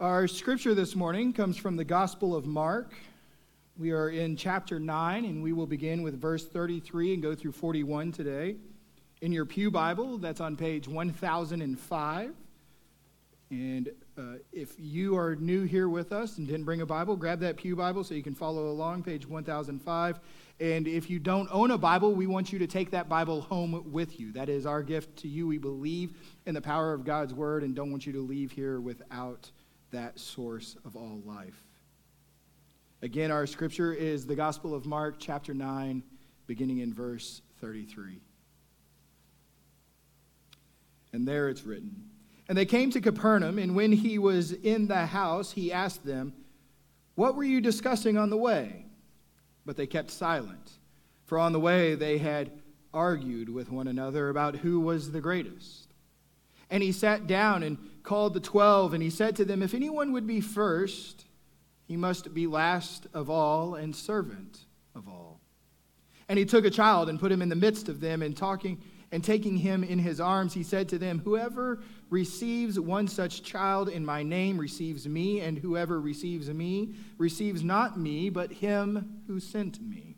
Our scripture this morning comes from the Gospel of Mark. We are in chapter 9, and we will begin with verse 33 and go through 41 today. In your Pew Bible, that's on page 1005. And uh, if you are new here with us and didn't bring a Bible, grab that Pew Bible so you can follow along, page 1005. And if you don't own a Bible, we want you to take that Bible home with you. That is our gift to you. We believe in the power of God's Word and don't want you to leave here without that source of all life. Again, our scripture is the Gospel of Mark, chapter 9, beginning in verse 33. And there it's written And they came to Capernaum, and when he was in the house, he asked them, What were you discussing on the way? But they kept silent, for on the way they had argued with one another about who was the greatest. And he sat down and called the twelve, and he said to them, If anyone would be first, he must be last of all and servant of all. And he took a child and put him in the midst of them, and talking and taking him in his arms, he said to them, Whoever receives one such child in my name receives me, and whoever receives me receives not me, but him who sent me.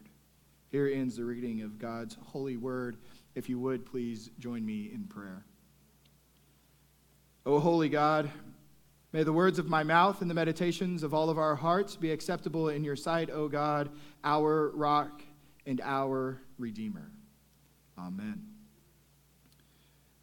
Here ends the reading of God's holy word. If you would, please join me in prayer. O holy God, may the words of my mouth and the meditations of all of our hearts be acceptable in your sight, O God, our rock and our redeemer. Amen.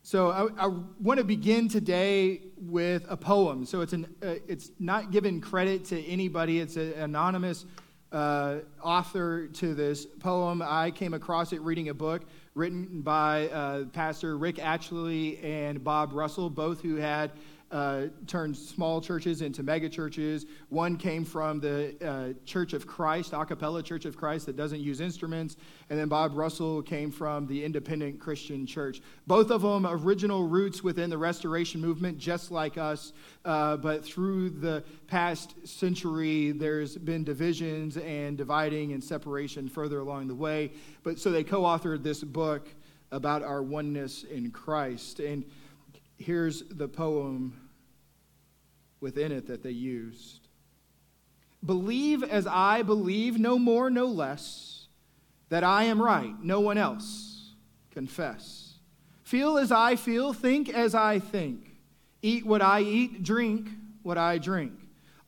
So I, I want to begin today with a poem. So it's, an, uh, it's not given credit to anybody. It's an anonymous uh, author to this poem. I came across it reading a book written by uh, Pastor Rick Atchley and Bob Russell, both who had uh, turned small churches into mega churches. One came from the uh, Church of Christ, a cappella Church of Christ that doesn't use instruments. And then Bob Russell came from the Independent Christian Church. Both of them original roots within the Restoration movement, just like us. Uh, but through the past century, there's been divisions and dividing and separation further along the way. But so they co authored this book about our oneness in Christ. And here's the poem within it that they used Believe as I believe, no more, no less, that I am right, no one else. Confess. Feel as I feel, think as I think. Eat what I eat, drink what I drink.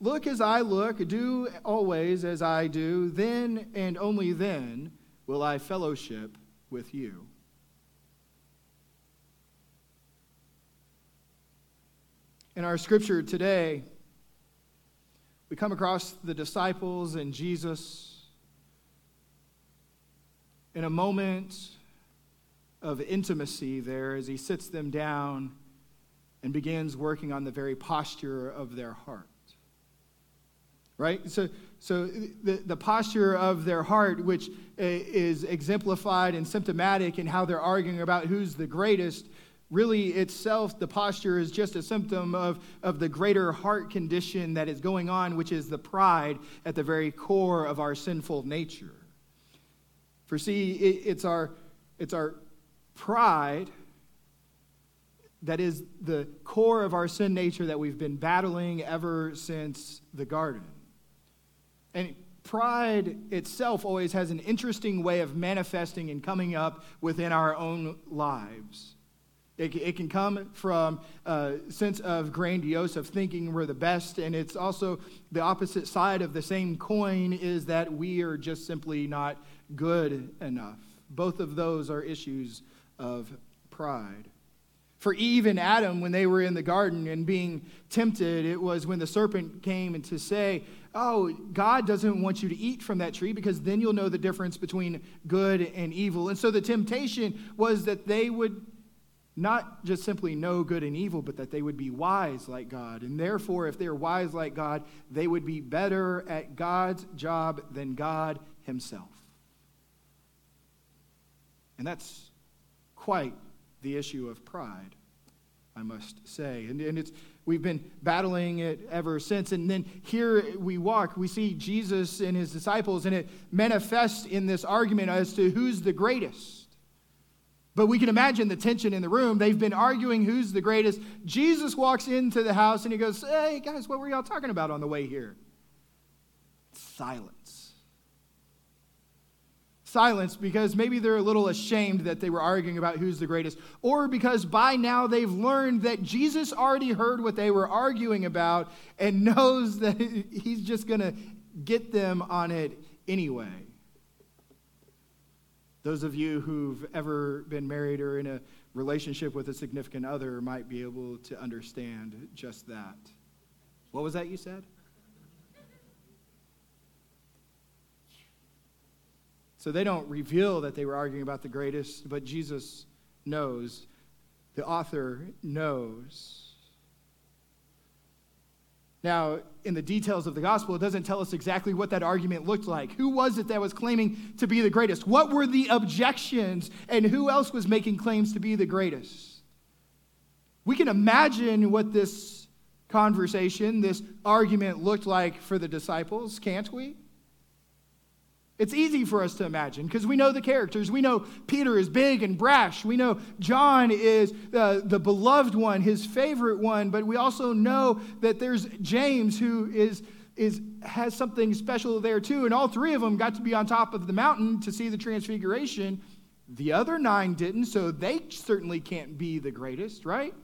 Look as I look, do always as I do, then and only then will I fellowship with you. In our scripture today, we come across the disciples and Jesus in a moment of intimacy there as he sits them down and begins working on the very posture of their heart. Right? So, so the, the posture of their heart, which eh, is exemplified and symptomatic in how they're arguing about who's the greatest, really itself, the posture is just a symptom of, of the greater heart condition that is going on, which is the pride at the very core of our sinful nature. For see, it, it's, our, it's our pride that is the core of our sin nature that we've been battling ever since the garden. And pride itself always has an interesting way of manifesting and coming up within our own lives. It, it can come from a sense of grandiose, of thinking we're the best, and it's also the opposite side of the same coin is that we are just simply not good enough. Both of those are issues of pride. For Eve and Adam, when they were in the garden and being tempted, it was when the serpent came and to say, Oh, God doesn't want you to eat from that tree because then you'll know the difference between good and evil. And so the temptation was that they would not just simply know good and evil, but that they would be wise like God. And therefore, if they're wise like God, they would be better at God's job than God Himself. And that's quite the issue of pride, I must say. And, and it's, we've been battling it ever since. And then here we walk, we see Jesus and his disciples, and it manifests in this argument as to who's the greatest. But we can imagine the tension in the room. They've been arguing who's the greatest. Jesus walks into the house and he goes, Hey, guys, what were y'all talking about on the way here? Silence. Silence because maybe they're a little ashamed that they were arguing about who's the greatest, or because by now they've learned that Jesus already heard what they were arguing about and knows that he's just going to get them on it anyway. Those of you who've ever been married or in a relationship with a significant other might be able to understand just that. What was that you said? So they don't reveal that they were arguing about the greatest, but Jesus knows. The author knows. Now, in the details of the gospel, it doesn't tell us exactly what that argument looked like. Who was it that was claiming to be the greatest? What were the objections? And who else was making claims to be the greatest? We can imagine what this conversation, this argument looked like for the disciples, can't we? It's easy for us to imagine because we know the characters. We know Peter is big and brash. We know John is uh, the beloved one, his favorite one. But we also know that there's James who is, is, has something special there too. And all three of them got to be on top of the mountain to see the transfiguration. The other nine didn't, so they certainly can't be the greatest, right?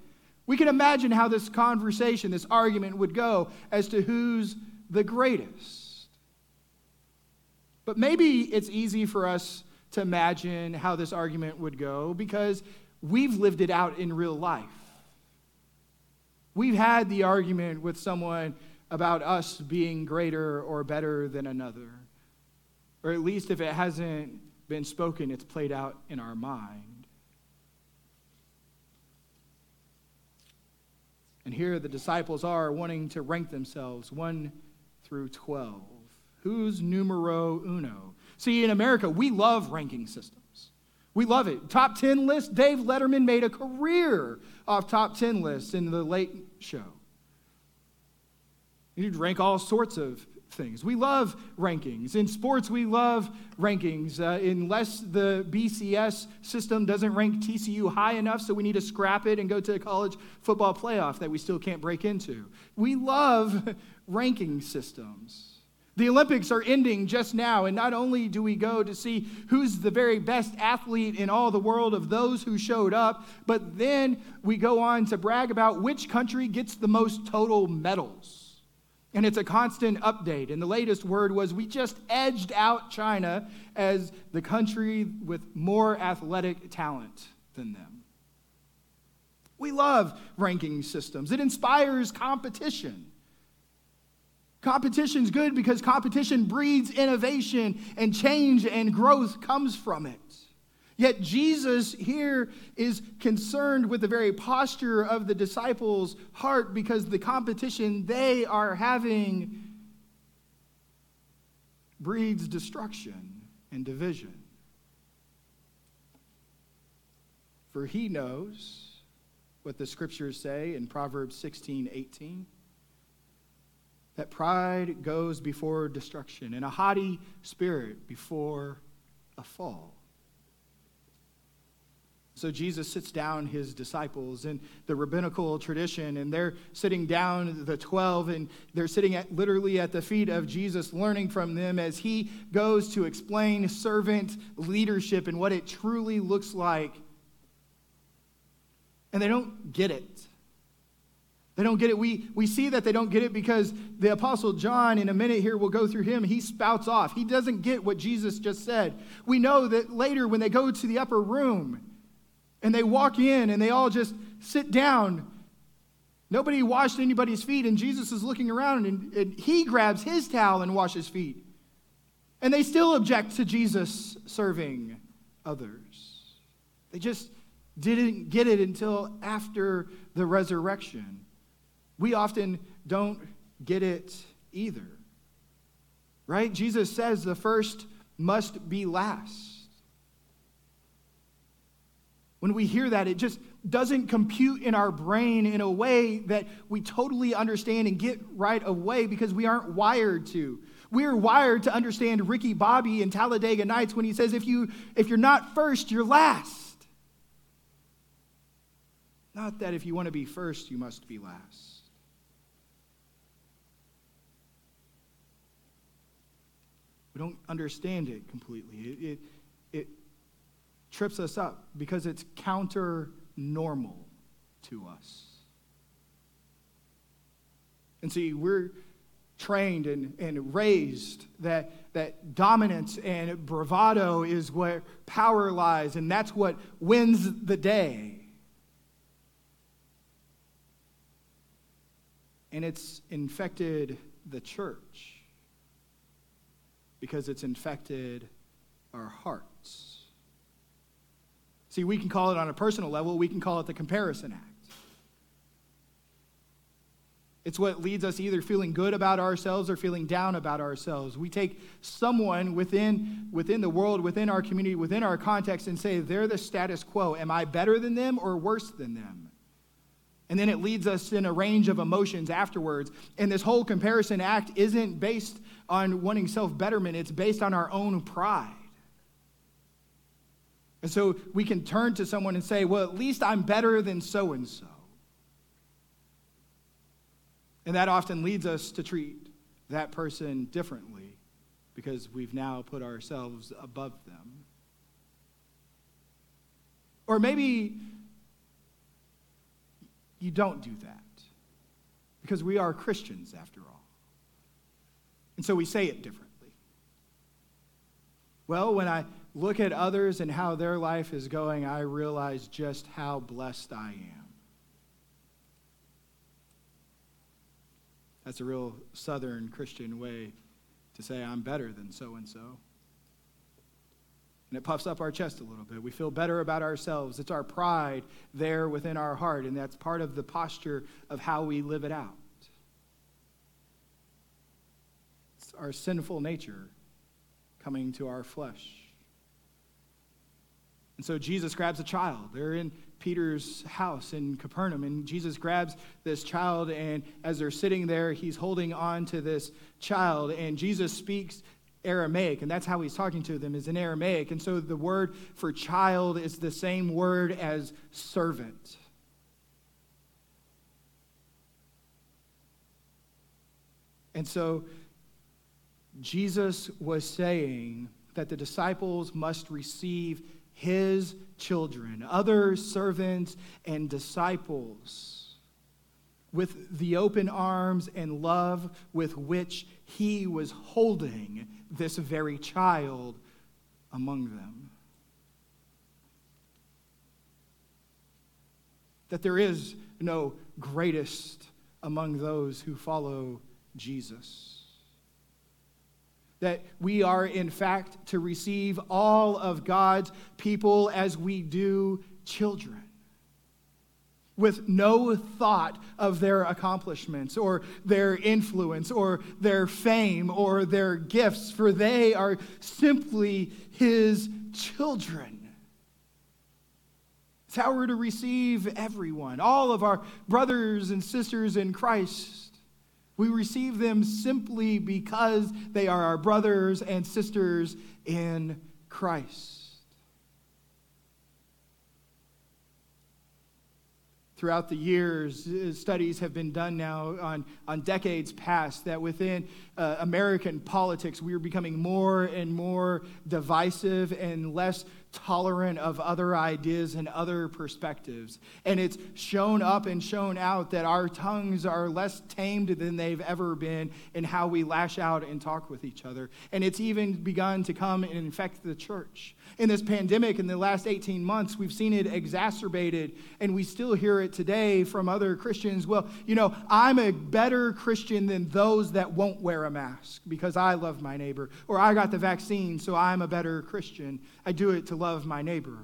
We can imagine how this conversation, this argument would go as to who's the greatest. But maybe it's easy for us to imagine how this argument would go because we've lived it out in real life. We've had the argument with someone about us being greater or better than another. Or at least if it hasn't been spoken, it's played out in our mind. And here the disciples are wanting to rank themselves 1 through 12. Who's numero uno? See, in America, we love ranking systems. We love it. Top 10 list, Dave Letterman made a career off top 10 lists in the late show. You'd rank all sorts of things. We love rankings. In sports, we love rankings. Uh, unless the BCS system doesn't rank TCU high enough, so we need to scrap it and go to a college football playoff that we still can't break into. We love ranking systems. The Olympics are ending just now, and not only do we go to see who's the very best athlete in all the world of those who showed up, but then we go on to brag about which country gets the most total medals. And it's a constant update. And the latest word was we just edged out China as the country with more athletic talent than them. We love ranking systems, it inspires competition. Competition's good because competition breeds innovation and change and growth comes from it. Yet Jesus here is concerned with the very posture of the disciples' heart because the competition they are having breeds destruction and division. For he knows what the scriptures say in Proverbs 16 18 that pride goes before destruction and a haughty spirit before a fall. So Jesus sits down his disciples in the rabbinical tradition, and they're sitting down, the 12, and they're sitting at, literally at the feet of Jesus, learning from them as he goes to explain servant leadership and what it truly looks like. And they don't get it. They don't get it. We, we see that they don't get it because the Apostle John, in a minute here, we'll go through him, he spouts off. He doesn't get what Jesus just said. We know that later when they go to the upper room and they walk in and they all just sit down, nobody washed anybody's feet, and Jesus is looking around and, and he grabs his towel and washes feet. And they still object to Jesus serving others. They just didn't get it until after the resurrection. We often don't get it either. Right? Jesus says the first must be last. When we hear that, it just doesn't compute in our brain in a way that we totally understand and get right away because we aren't wired to. We're wired to understand Ricky Bobby in Talladega Nights when he says, if, you, if you're not first, you're last. Not that if you want to be first, you must be last. We don't understand it completely. It, it, it trips us up because it's counter normal to us. And see, we're trained and, and raised that, that dominance and bravado is where power lies, and that's what wins the day. And it's infected the church because it's infected our hearts. See, we can call it on a personal level, we can call it the comparison act. It's what leads us either feeling good about ourselves or feeling down about ourselves. We take someone within, within the world, within our community, within our context, and say, they're the status quo. Am I better than them or worse than them? And then it leads us in a range of emotions afterwards. And this whole comparison act isn't based on wanting self betterment, it's based on our own pride. And so we can turn to someone and say, well, at least I'm better than so and so. And that often leads us to treat that person differently because we've now put ourselves above them. Or maybe you don't do that because we are Christians after all. And so we say it differently. Well, when I look at others and how their life is going, I realize just how blessed I am. That's a real Southern Christian way to say, I'm better than so and so. And it puffs up our chest a little bit. We feel better about ourselves. It's our pride there within our heart, and that's part of the posture of how we live it out. It's our sinful nature coming to our flesh. And so Jesus grabs a child. They're in Peter's house in Capernaum, and Jesus grabs this child, and as they're sitting there, he's holding on to this child, and Jesus speaks Aramaic, and that's how he's talking to them, is in Aramaic. And so the word for child is the same word as servant. And so Jesus was saying that the disciples must receive his children, other servants and disciples, with the open arms and love with which he was holding this very child among them. That there is no greatest among those who follow Jesus that we are, in fact, to receive all of God's people as we do children, with no thought of their accomplishments or their influence or their fame or their gifts, for they are simply His children. It's how we're to receive everyone, all of our brothers and sisters in Christ we receive them simply because they are our brothers and sisters in Christ. Throughout the years, uh, studies have been done now on, on decades past that within uh, American politics, we are becoming more and more divisive and less tolerant of other ideas and other perspectives. And it's shown up and shown out that our tongues are less tamed than they've ever been in how we lash out and talk with each other. And it's even begun to come and infect the church. In this pandemic, in the last 18 months, we've seen it exacerbated, and we still hear it today from other Christians. Well, you know, I'm a better Christian than those that won't wear a mask because I love my neighbor, or I got the vaccine, so I'm a better Christian. I do it to love my neighbor.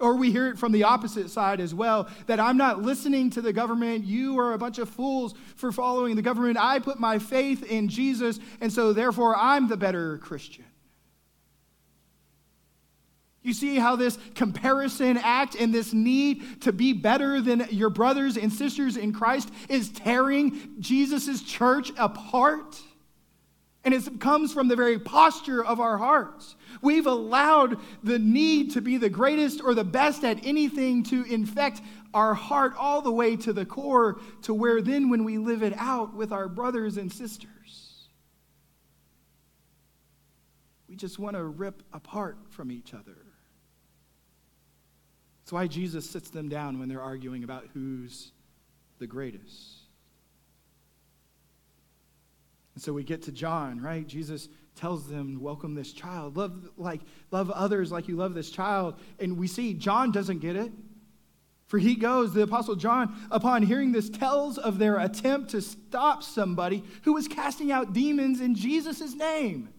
Or we hear it from the opposite side as well that I'm not listening to the government. You are a bunch of fools for following the government. I put my faith in Jesus, and so therefore I'm the better Christian. You see how this comparison act and this need to be better than your brothers and sisters in Christ is tearing Jesus' church apart? And it comes from the very posture of our hearts. We've allowed the need to be the greatest or the best at anything to infect our heart all the way to the core, to where then when we live it out with our brothers and sisters, we just want to rip apart from each other. That's why Jesus sits them down when they're arguing about who's the greatest. And so we get to John, right? Jesus tells them, "Welcome this child. Love like love others like you love this child." And we see John doesn't get it. For he goes, the apostle John, upon hearing this, tells of their attempt to stop somebody who was casting out demons in Jesus' name.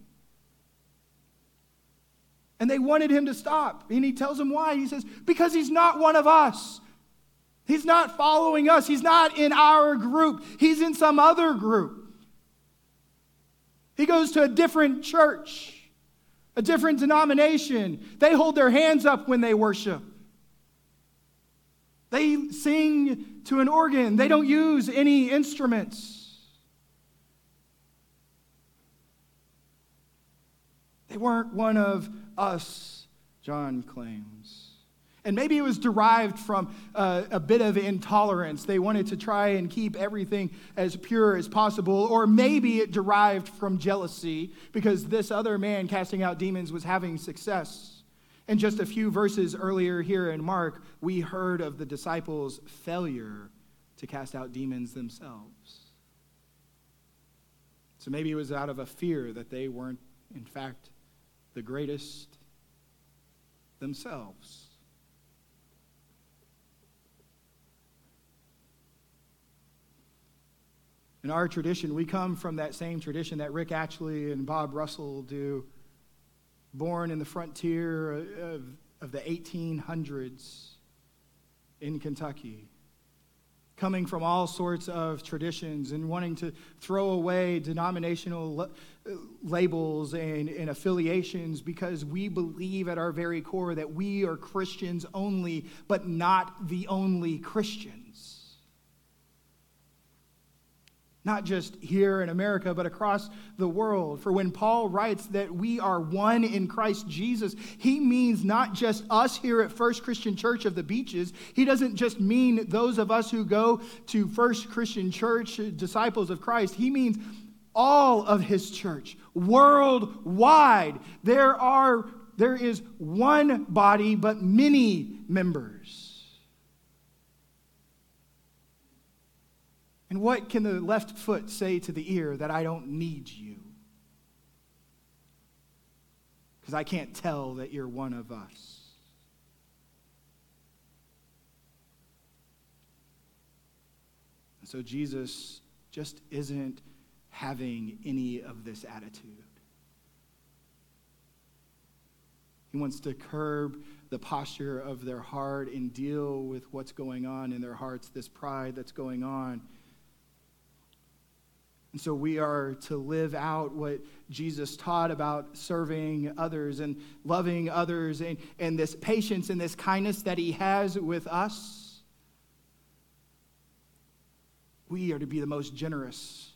And they wanted him to stop. And he tells them why. He says, Because he's not one of us. He's not following us. He's not in our group. He's in some other group. He goes to a different church, a different denomination. They hold their hands up when they worship. They sing to an organ. They don't use any instruments. They weren't one of us, John claims. And maybe it was derived from uh, a bit of intolerance. They wanted to try and keep everything as pure as possible. Or maybe it derived from jealousy because this other man casting out demons was having success. And just a few verses earlier here in Mark, we heard of the disciples' failure to cast out demons themselves. So maybe it was out of a fear that they weren't, in fact, the greatest themselves. In our tradition, we come from that same tradition that Rick Atchley and Bob Russell do, born in the frontier of, of the 1800s in Kentucky coming from all sorts of traditions and wanting to throw away denominational labels and, and, affiliations because we believe at our very core that we are Christians only, but not the only Christians. Not just here in America, but across the world. For when Paul writes that we are one in Christ Jesus, he means not just us here at First Christian Church of the Beaches. He doesn't just mean those of us who go to First Christian Church, disciples of Christ. He means all of his church, worldwide. There are there is one body but many members. And what can the left foot say to the ear that I don't need you? Because I can't tell that you're one of us. And so Jesus just isn't having any of this attitude. He wants to curb the posture of their heart and deal with what's going on in their hearts, this pride that's going on. And so we are to live out what Jesus taught about serving others and loving others and, and this patience and this kindness that he has with us. We are to be the most generous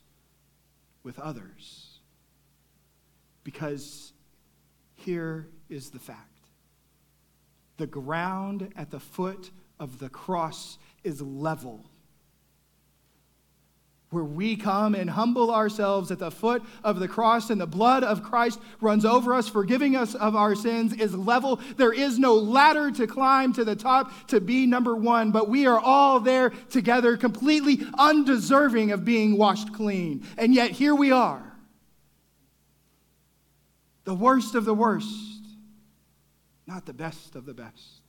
with others. Because here is the fact the ground at the foot of the cross is level where we come and humble ourselves at the foot of the cross and the blood of Christ runs over us, forgiving us of our sins, is level. There is no ladder to climb to the top to be number one, but we are all there together, completely undeserving of being washed clean. And yet here we are, the worst of the worst, not the best of the best,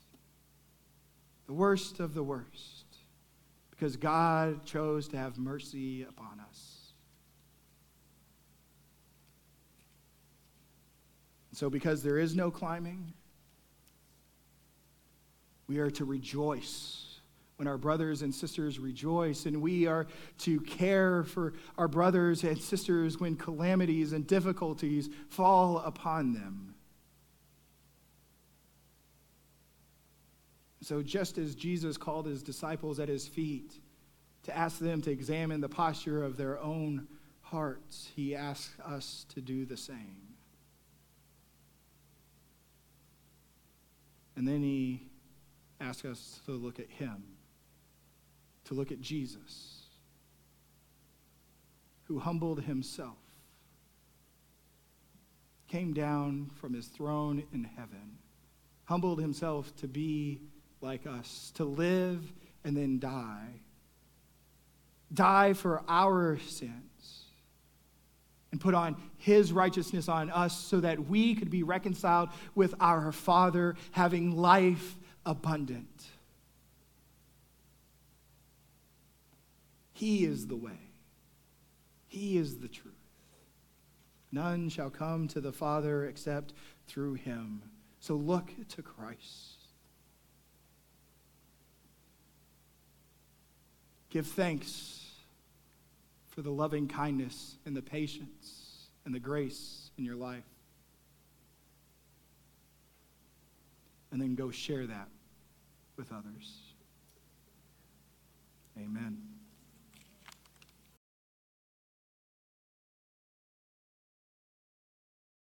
the worst of the worst because God chose to have mercy upon us. So, because there is no climbing, We are to rejoice when our brothers and sisters rejoice, and we are to care for our brothers and sisters when calamities and difficulties fall upon them. So, just as Jesus called his disciples at his feet to ask them to examine the posture of their own hearts, he asks us to do the same. And then he asks us to look at him, to look at Jesus, who humbled himself, came down from his throne in heaven, humbled himself to be like us, to live and then die. Die for our sins and put on his righteousness on us so that we could be reconciled with our Father, having life abundant. He is the way, He is the truth. None shall come to the Father except through Him. So look to Christ. Give thanks for the loving kindness and the patience and the grace in your life. And then go share that with others. Amen.